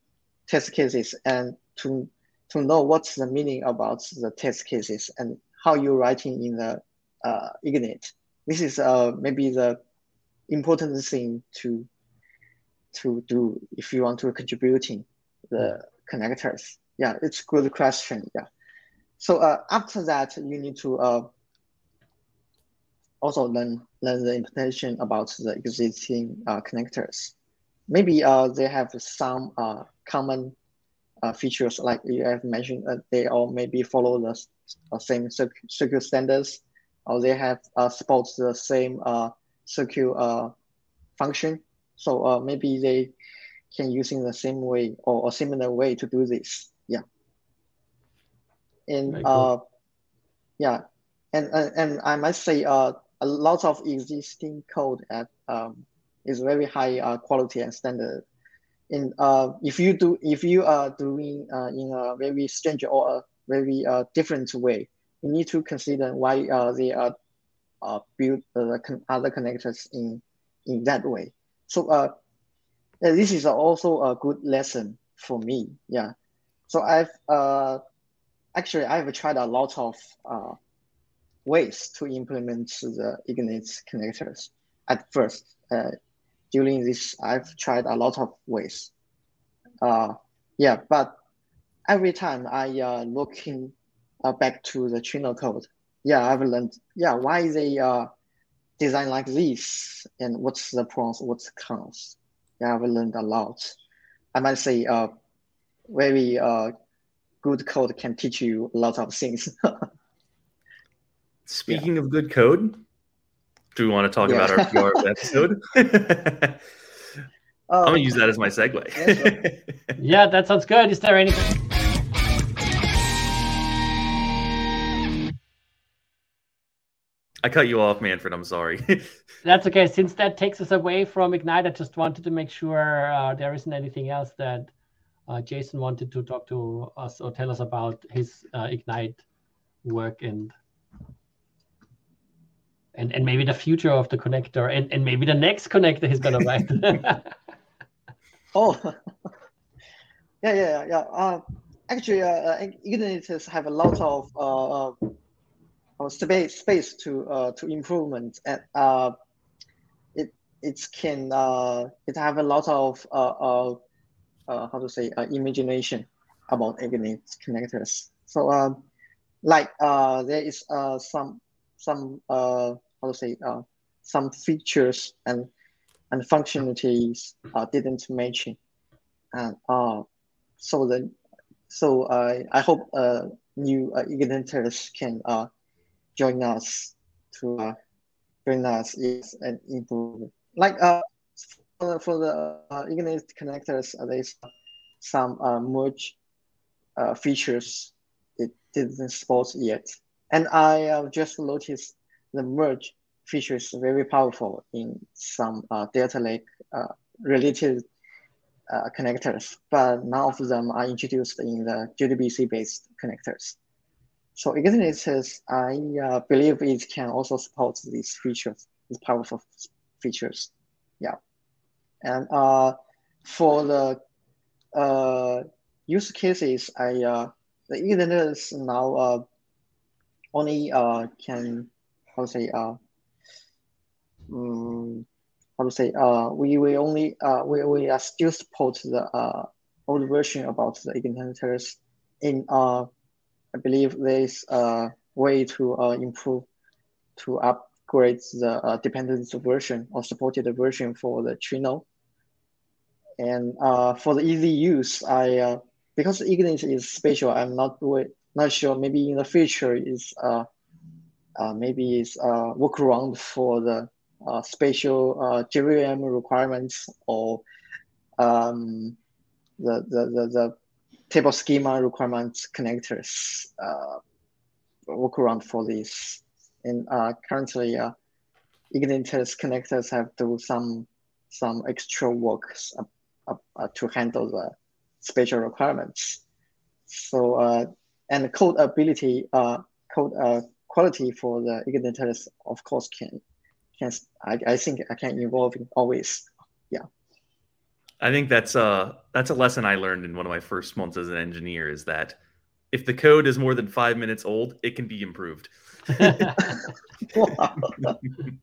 test cases and to to know what's the meaning about the test cases and how you're writing in the uh, Ignite. This is uh, maybe the important thing to to do if you want to contributing the connectors. Yeah, it's good question. Yeah. So uh, after that, you need to uh, also learn learn the implementation about the existing uh, connectors. Maybe uh, they have some uh, common uh, features like you have mentioned. Uh, they all maybe follow the same SQL standards, or they have uh, support the same uh, SQL uh, function. So uh, maybe they can using the same way or a similar way to do this. Yeah. And uh, yeah, and, and and I must say uh a lot of existing code at um, is very high uh, quality and standard. And uh, if you do, if you are doing uh, in a very strange or a very uh, different way, you need to consider why uh, they are uh, built uh, con other connectors in in that way. So uh, this is also a good lesson for me. Yeah. So I've uh, actually I've tried a lot of uh, ways to implement the Ignite connectors. At first, uh, during this, I've tried a lot of ways. Uh, yeah, but every time I uh, looking uh, back to the Trino code, yeah, I've learned, yeah, why they uh, design like this and what's the pros, what's the cons. Yeah, I've learned a lot. I might say uh, very uh, good code can teach you a lot of things. Speaking yeah. of good code, do we want to talk yeah. about our PR episode? I'm gonna use that as my segue. yeah, that sounds good. Is there anything? I cut you off, Manfred. I'm sorry. That's okay. Since that takes us away from Ignite, I just wanted to make sure uh, there isn't anything else that uh, Jason wanted to talk to us or tell us about his uh, Ignite work and and and maybe the future of the connector and and maybe the next connector is gonna write. Oh. Yeah yeah yeah uh, actually uh, igniters have a lot of uh, uh, space space to uh, to improvement. And uh, it it can uh, it have a lot of uh, uh, uh how to say uh, imagination about Ignite connectors. So um, like uh, there is uh, some some uh, how to say uh, some features and and functionalities uh, didn't mention, and uh, so the so uh, I hope uh, new uh, Igniters can uh, join us to uh, join us is and improve. Like uh, for the, for the uh, Ignite connectors, uh, there's some uh, merge uh, features it didn't support yet, and I uh, just noticed the merge feature is very powerful in some uh, data lake uh, related uh, connectors, but none of them are introduced in the JDBC based connectors. So Ignite, I uh, believe it can also support these features, these powerful features. Yeah. And uh, for the uh, use cases, I the Igniters now only can how to say uh, um, how to say uh, we we only uh, we, we are still support the uh, old version about the Igniters in uh, I believe there's a way to uh, improve to upgrade the uh, version or supported version for the Trino. And uh, for the easy use, I uh, because Ignite is special, I'm not not sure. Maybe in the future is uh, uh, maybe it's a workaround for the uh, special uh, JVM requirements or um, the, the, the, the table schema requirements connectors uh, workaround for this. And uh, currently, uh, Igniters connectors have do some some extra work uh, uh, to handle the special requirements. So uh, and code ability, uh, code uh, quality for the Igniters, of course, can can I, I think I can evolve always. Yeah. I think that's a that's a lesson I learned in one of my first months as an engineer is that if the code is more than five minutes old, it can be improved.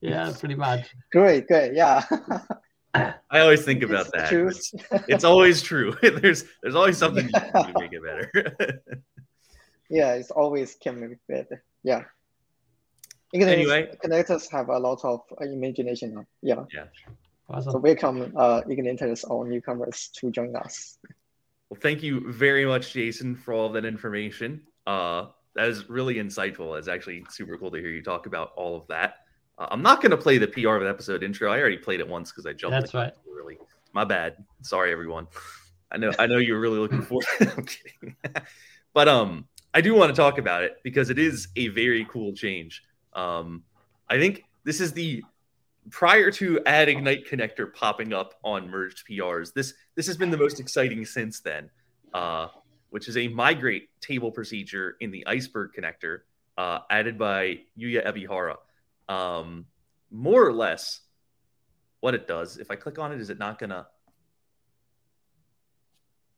yeah, pretty much. Great, great, yeah. I always think about that. It's, it's, always true. there's there's always something you can do to make it better. yeah, it's always can make it better. Yeah. Anyway, connectors have a lot of imagination. Yeah. Yeah. Awesome. So welcome uh, Igniters or newcomers to join us. Well, thank you very much, Jason, for all that information. Uh, that is really insightful. It's actually super cool to hear you talk about all of that. Uh, I'm not going to play the PR of the episode intro. I already played it once because I jumped. That's right. Really, my bad. Sorry, everyone. I know. I know you're really looking forward. I'm kidding. but um, I do want to talk about it because it is a very cool change. Um, I think this is the prior to add ignite connector popping up on merged prs this this has been the most exciting since then. Uh, which is a migrate table procedure in the iceberg connector uh, added by yuya ebihara. Um, more or less what it does if i click on it is it not gonna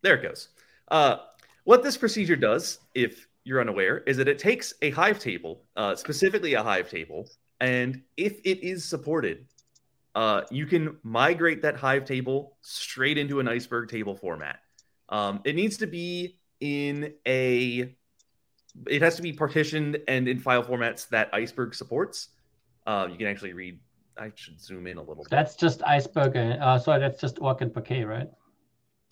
there it goes. Uh, what this procedure does if you're unaware is that it takes a hive table uh, specifically a hive table and if it is supported, uh, you can migrate that Hive table straight into an Iceberg table format. Um, it needs to be in a, it has to be partitioned and in file formats that Iceberg supports. Uh, you can actually read. I should zoom in a little. Bit. That's just Iceberg. Uh, sorry, that's just Orc and Parquet, right?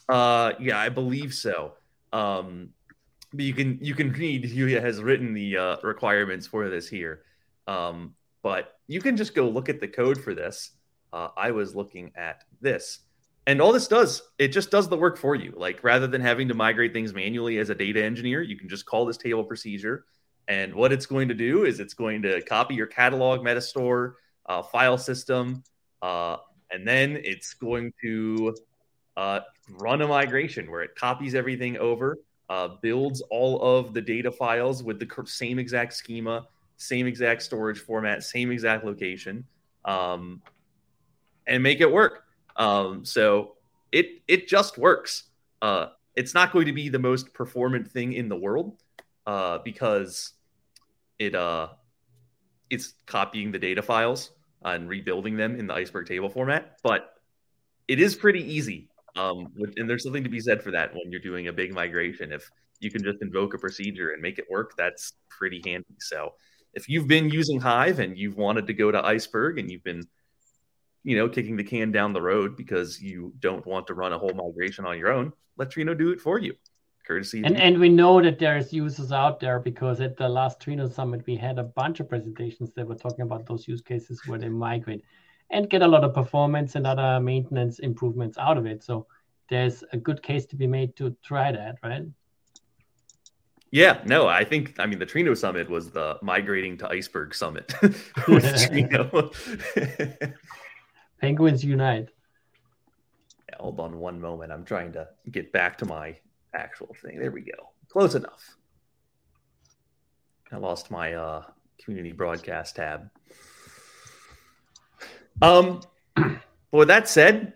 Uh, yeah, I believe so. Um, you can you can read. Yuya has written the uh, requirements for this here. Um, but you can just go look at the code for this. Uh, I was looking at this. And all this does, it just does the work for you. Like rather than having to migrate things manually as a data engineer, you can just call this table procedure. And what it's going to do is it's going to copy your catalog, metastore, uh, file system, uh, and then it's going to uh, run a migration where it copies everything over, uh, builds all of the data files with the same exact schema, same exact storage format, same exact location, um, and make it work. Um, so it it just works. Uh, it's not going to be the most performant thing in the world uh, because it uh, it's copying the data files and rebuilding them in the iceberg table format, but it is pretty easy. Um, and there's something to be said for that when you're doing a big migration. If you can just invoke a procedure and make it work, that's pretty handy. So if you've been using Hive and you've wanted to go to Iceberg and you've been, you know, kicking the can down the road because you don't want to run a whole migration on your own, let Trino do it for you. Courtesy. And, and we know that there's users out there because at the last Trino Summit, we had a bunch of presentations that were talking about those use cases where they migrate and get a lot of performance and other maintenance improvements out of it. So there's a good case to be made to try that, right? Yeah, no, I think I mean the Trino Summit was the migrating to iceberg summit with Trino. Penguins unite. Yeah, hold on one moment. I'm trying to get back to my actual thing. There we go. Close enough. I lost my uh, community broadcast tab. Um, but with that said,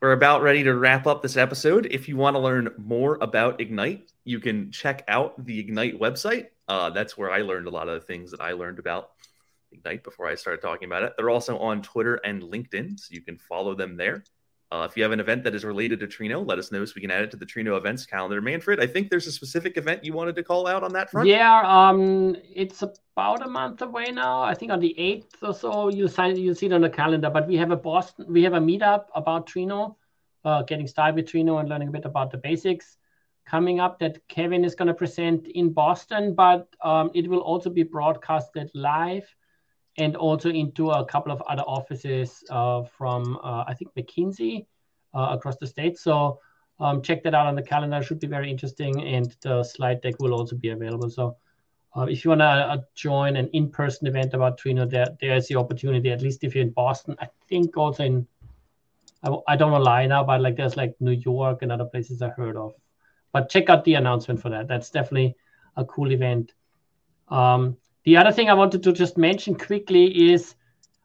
we're about ready to wrap up this episode. If you want to learn more about Ignite, you can check out the Ignite website. Uh, that's where I learned a lot of the things that I learned about Ignite before I started talking about it. They're also on Twitter and LinkedIn, so you can follow them there. Uh, if you have an event that is related to Trino, let us know so we can add it to the Trino events calendar. Manfred, I think there's a specific event you wanted to call out on that front. Yeah, um, it's about a month away now. I think on the eighth or so, you sign you see it on the calendar. But we have a Boston, we have a meetup about Trino, uh, getting started with Trino and learning a bit about the basics coming up that Kevin is going to present in Boston. But um, it will also be broadcasted live and also into a couple of other offices uh, from uh, I think McKinsey uh, across the state. So um, check that out on the calendar; should be very interesting, and the slide deck will also be available. So uh, if you want to uh, join an in-person event about Trino, there there is the opportunity. At least if you're in Boston, I think also in I, I don't know lie now, but like there's like New York and other places I heard of. But check out the announcement for that. That's definitely a cool event. Um, the other thing I wanted to just mention quickly is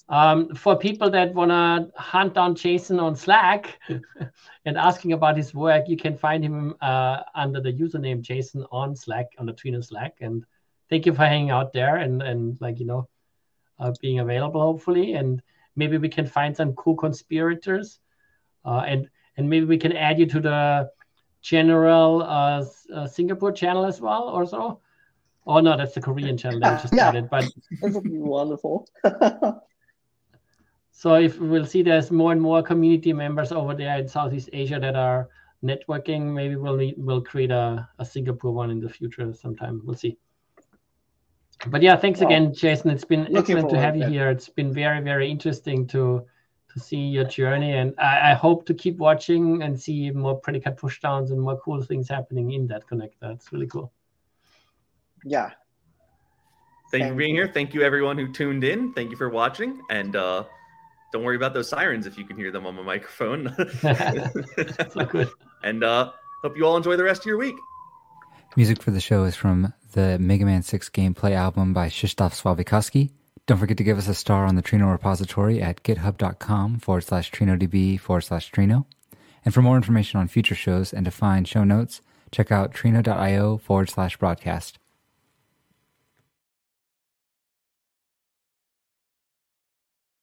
um, for people that want to hunt down Jason on Slack and asking about his work, you can find him uh, under the username Jason on Slack, on the Trino Slack. And thank you for hanging out there and, and like, you know, uh, being available, hopefully. And maybe we can find some cool conspirators. Uh, and, and maybe we can add you to the general uh, uh, Singapore channel as well or so. Oh no, that's the Korean channel that just yeah. started. But that would be wonderful. so if we'll see there's more and more community members over there in Southeast Asia that are networking, maybe we'll need, we'll create a, a Singapore one in the future sometime. We'll see. But yeah, thanks well, again, Jason. It's been excellent to have you here. It's been very, very interesting to to see your journey, and I, I hope to keep watching and see more predicate pushdowns and more cool things happening in that connector. It's really cool yeah. Thank, you for being here. Thank you, everyone who tuned in. Thank you for watching. And uh, don't worry about those sirens if you can hear them on my microphone. And uh, hope you all enjoy the rest of your week. Music for the show is from the Mega Man 6 gameplay album by Krzysztof Slowikowski. Don't forget to give us a star on the Trino repository at github.com forward slash TrinoDB forward slash Trino. And for more information on future shows and to find show notes, check out trino.io forward slash broadcast.